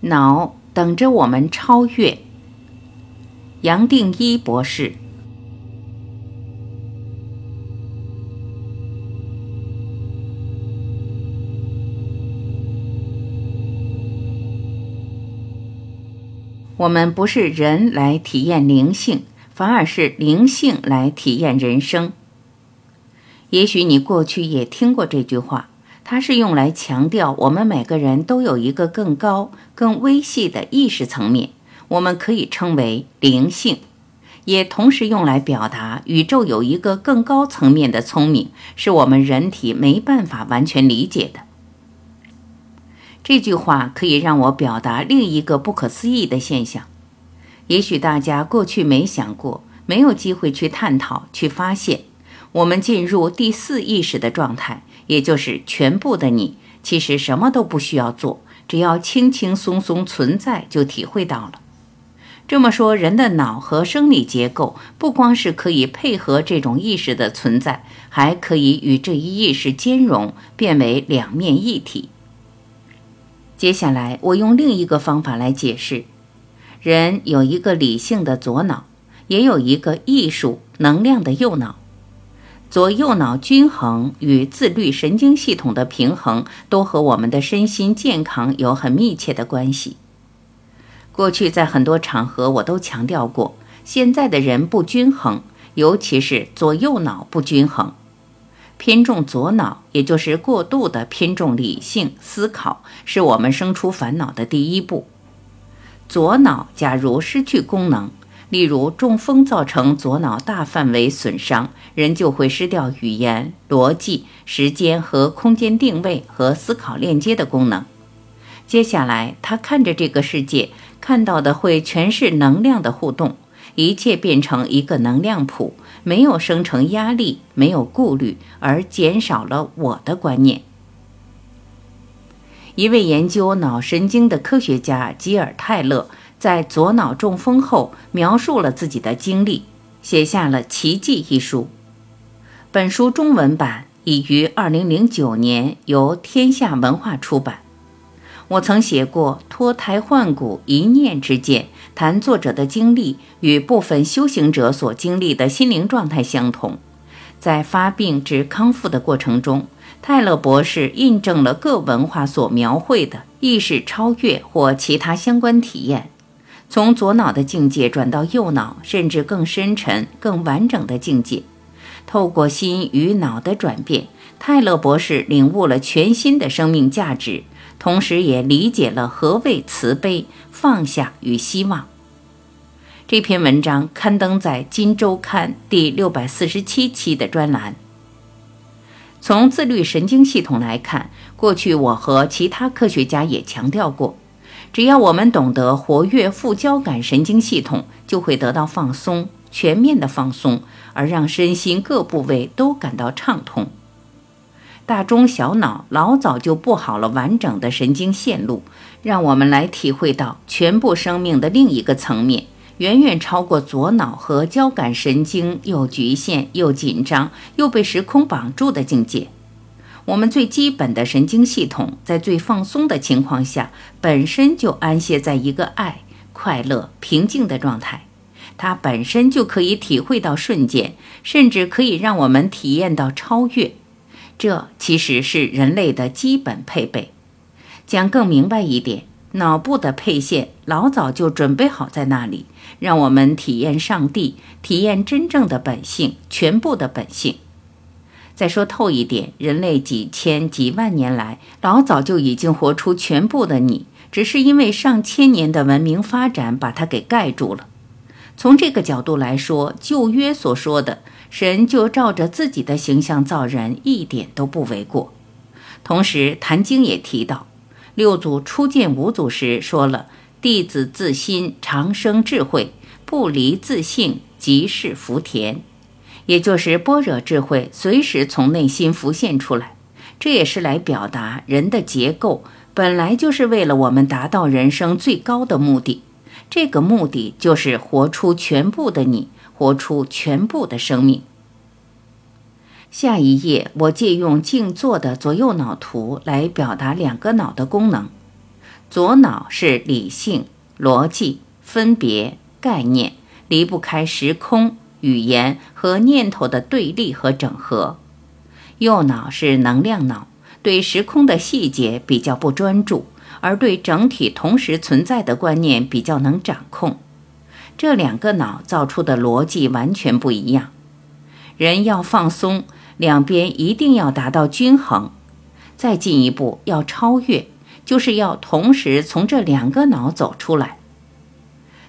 脑等着我们超越。杨定一博士。我们不是人来体验灵性，反而是灵性来体验人生。也许你过去也听过这句话，它是用来强调我们每个人都有一个更高、更微细的意识层面，我们可以称为灵性，也同时用来表达宇宙有一个更高层面的聪明，是我们人体没办法完全理解的。这句话可以让我表达另一个不可思议的现象，也许大家过去没想过，没有机会去探讨、去发现。我们进入第四意识的状态，也就是全部的你，其实什么都不需要做，只要轻轻松松存在，就体会到了。这么说，人的脑和生理结构不光是可以配合这种意识的存在，还可以与这一意识兼容，变为两面一体。接下来，我用另一个方法来解释：人有一个理性的左脑，也有一个艺术能量的右脑。左右脑均衡与自律神经系统的平衡，都和我们的身心健康有很密切的关系。过去在很多场合我都强调过，现在的人不均衡，尤其是左右脑不均衡。偏重左脑，也就是过度的偏重理性思考，是我们生出烦恼的第一步。左脑假如失去功能，例如中风造成左脑大范围损伤，人就会失掉语言、逻辑、时间和空间定位和思考链接的功能。接下来，他看着这个世界，看到的会全是能量的互动，一切变成一个能量谱。没有生成压力，没有顾虑，而减少了我的观念。一位研究脑神经的科学家吉尔泰勒在左脑中风后描述了自己的经历，写下了《奇迹》一书。本书中文版已于2009年由天下文化出版。我曾写过脱胎换骨，一念之间。谈作者的经历与部分修行者所经历的心灵状态相同。在发病至康复的过程中，泰勒博士印证了各文化所描绘的意识超越或其他相关体验，从左脑的境界转到右脑，甚至更深沉、更完整的境界。透过心与脑的转变，泰勒博士领悟了全新的生命价值。同时也理解了何谓慈悲、放下与希望。这篇文章刊登在《金周刊》第六百四十七期的专栏。从自律神经系统来看，过去我和其他科学家也强调过，只要我们懂得活跃副交感神经系统，就会得到放松，全面的放松，而让身心各部位都感到畅通。大中小脑老早就布好了完整的神经线路，让我们来体会到全部生命的另一个层面，远远超过左脑和交感神经又局限又紧张又被时空绑住的境界。我们最基本的神经系统在最放松的情况下，本身就安歇在一个爱、快乐、平静的状态，它本身就可以体会到瞬间，甚至可以让我们体验到超越。这其实是人类的基本配备。讲更明白一点，脑部的配线老早就准备好在那里，让我们体验上帝，体验真正的本性，全部的本性。再说透一点，人类几千几万年来，老早就已经活出全部的你，只是因为上千年的文明发展把它给盖住了。从这个角度来说，旧约所说的。神就照着自己的形象造人，一点都不为过。同时，《坛经》也提到，六祖初见五祖时说了：“弟子自心长生智慧，不离自性，即是福田。”也就是般若智慧随时从内心浮现出来。这也是来表达人的结构本来就是为了我们达到人生最高的目的。这个目的就是活出全部的你。活出全部的生命。下一页，我借用静坐的左右脑图来表达两个脑的功能。左脑是理性、逻辑、分别、概念，离不开时空、语言和念头的对立和整合；右脑是能量脑，对时空的细节比较不专注，而对整体同时存在的观念比较能掌控。这两个脑造出的逻辑完全不一样。人要放松，两边一定要达到均衡。再进一步要超越，就是要同时从这两个脑走出来。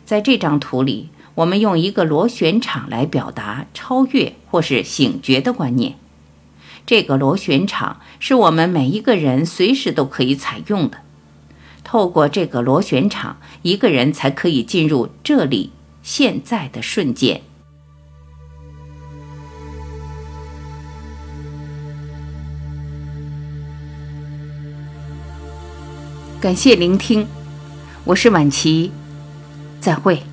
在这张图里，我们用一个螺旋场来表达超越或是醒觉的观念。这个螺旋场是我们每一个人随时都可以采用的。透过这个螺旋场，一个人才可以进入这里。现在的瞬间。感谢聆听，我是晚琪，再会。